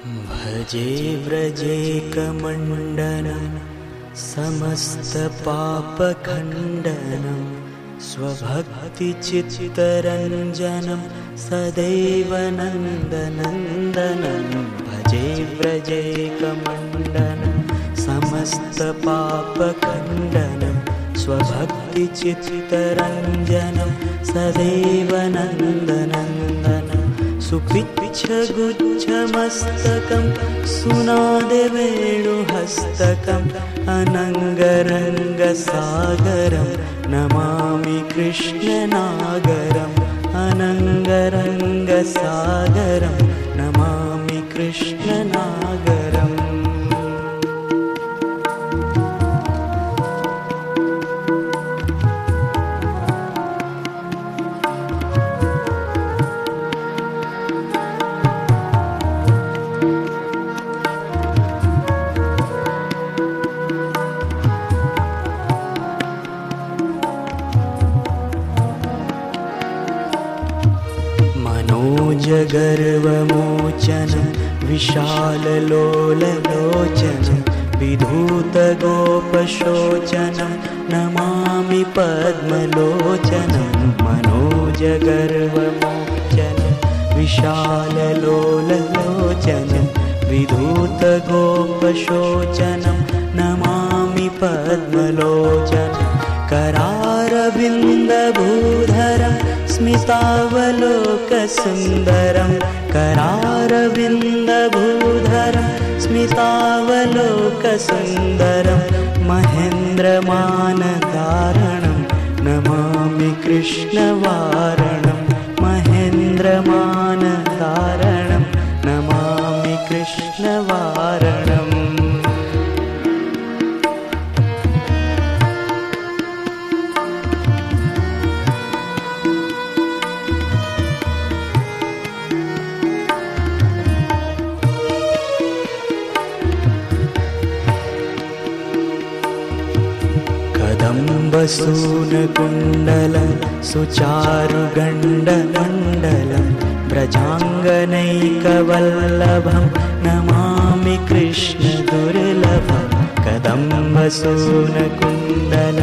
भजे व्रजेकमण्डनं समस्तपापखण्डनं स्वभक्तिचित्तरञ्जनं सदैव नन्दनन्दनं। भजे व्रजेकमण्डनं समस्तपापखण्डनं स्वभक्तिचित्तरञ्जनं सदैव नन्दनन्दनं सुपिच्छगुच्छमस्तकं सुनादिवेणुहस्तकम् अनङ्गरङ्गसागरं नमामि कृष्णनागरम् अनङ्गरङ्गसागरं मनोजगर्वमोचनं विशाललोललोचनं विधूतगोपशोचनं नमामि पद्मलोचनं मनोजगर्वमोचनं विशाललोललोचनं विधूतगोपशोचनं नमामि पद्मलोचनं करारविन्दभूधरं स्मितावलोकसुन्दरं करारविन्दभूधरं स्मितावलोकसुन्दरं महेन्द्रमानदारणं नमामि कृष्णवारणं महेन्द्रमानदारणं नमामि कृष्णवारणम् कदम्बसूनकुण्डलं सुचारुगण्डमण्डलं व्रजाङ्गनैकवल्लभं नमामि कृष्णदुर्लभं कदम्बसूनकुण्डलं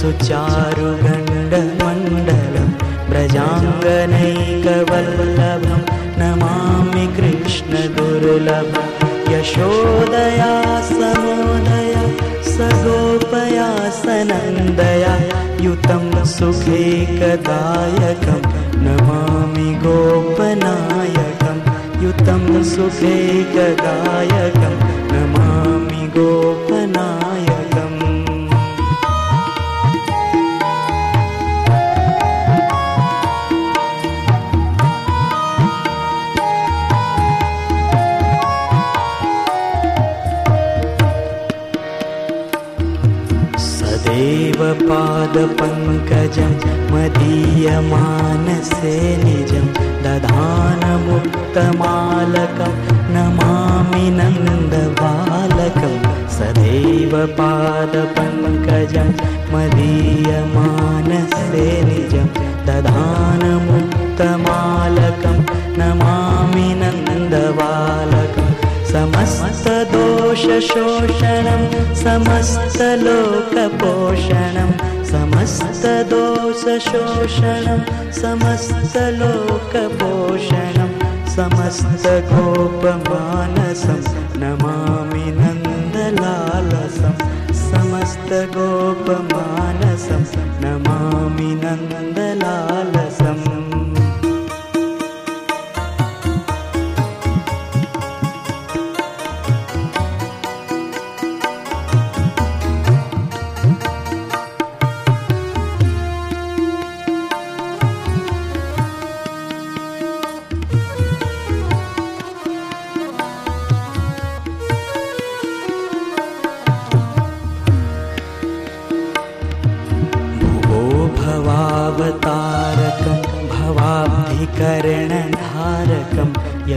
सुचारुगण्डमण्डलं व्रजाङ्गनैकवल्लभं नमामि कृष्णदुर्लभं यशोदया समोदया सगोपया सनन्दया युतं सुखेकदायकं नमामि गोपनायकं। युतं सुखेकदायकं नमामि गोपनायकम् पादपङ्कजं मदीयमानसे निजं दधानमुक्तमालकं नमामि नन्दबालकं सदैव पादपङ्कजं मदीयमानसे निजं दधानमुक्तमालकं नमामि नन्दबालकम् समस्तदोषशोषणं समस्तलोकपोषणं समस्तदोषशोषणं समस्तलोकपोषणं समस्तगोपमानसं नमामि नन्दलालसं समस्तगोपमानसं नमामि नन्दलालसम्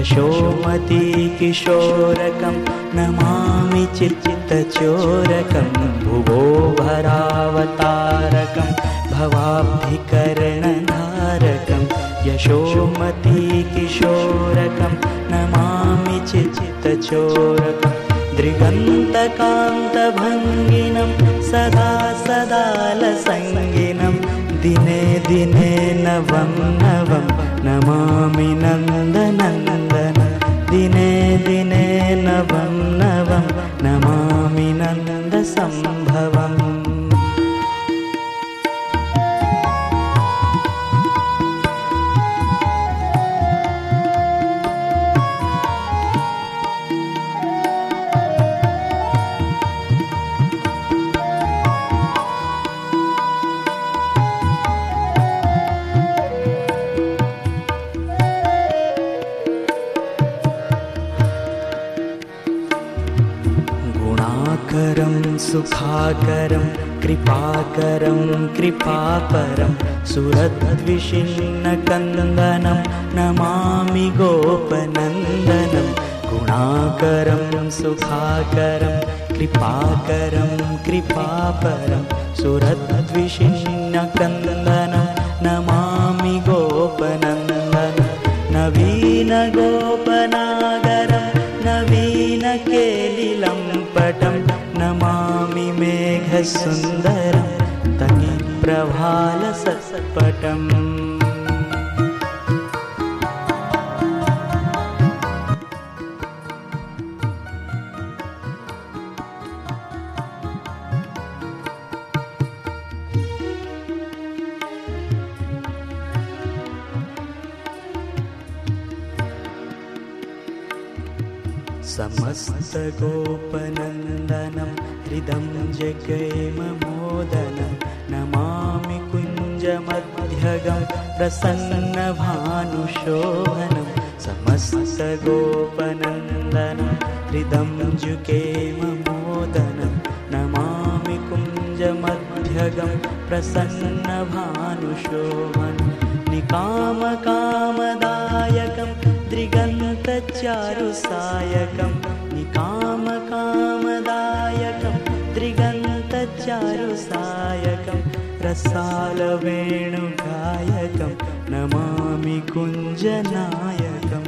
यशोमतीकिशोरकं नमामि चित्तचोरकं भुवो भरावतारकं भवाब्धिकरणधारकं यशोमतीकिशोरकं नमामि चित्तचोरकं दृगन्तकान्तभङ्गिनं सदा सदालसङ्गिनं दिने दिने नवं नवं नमामि नन्दनन्दन सुखाकरं कृपाकरं कृपापरं सुरद्विषिन्नकन्दनं नमामि गोपनन्दनं। गुणाकरं सुखाकरं कृपाकरं कृपापरं सुरद्विषिन्नकन्दनं नमामि गोपनन्दनं। नवीनगोपनागरं नवीनकेलिलं पटं नमामि मेघसुन्दरं तनि प्रभालसत्पटम् समस्तगोपनन्दनं हृदं जगैममोदनं नमामि कुञ्जमध्यगं प्रसन्नभानुशोभनं। समस्तगोपनन्दनं हृदं जुकेममोदनं नमामि कुञ्जमध्यगं प्रसन्नभानुशोभनं। निकामकामदायकं त्रिगन्तचारुसायकं निकामकामदायकं त्रिगन्तचारुसायकं रसालवेणुगायकं नमामि कुञ्जनायकं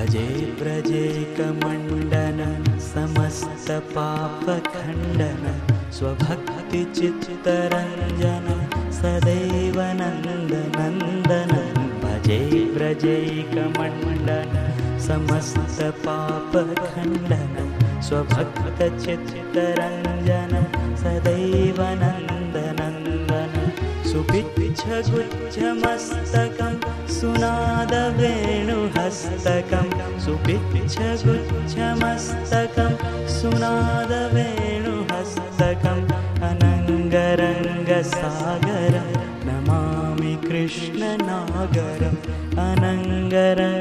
भजे व्रजेकमण्डनं समस्तपापखण्डन स्वभक्तिचित्तरञ्जन सदैव नन्दनन्दनं भजे व्रजैकमण्डन समस्तपापखण्डन स्वभक्तचित्तरञ्जन सदैव नन्दनन्दन सुपिच्छगुच्छमस्तकं सुनादवेणुहस्तकं सुपिच्छगुच्छमस्तकं सुनादवेणुहस्तकम् अनङ्गरङ्गसागरं नमामि कृष्णनागरम् अनङ्गरङ्गसागरं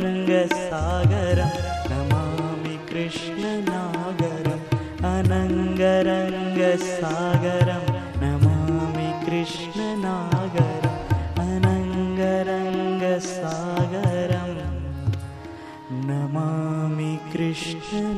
नमामि कृष्णनागरम् अनङ्गरङ्गसागरं नमामि कृष्णनागरम् नमामि कृष्णनागरम्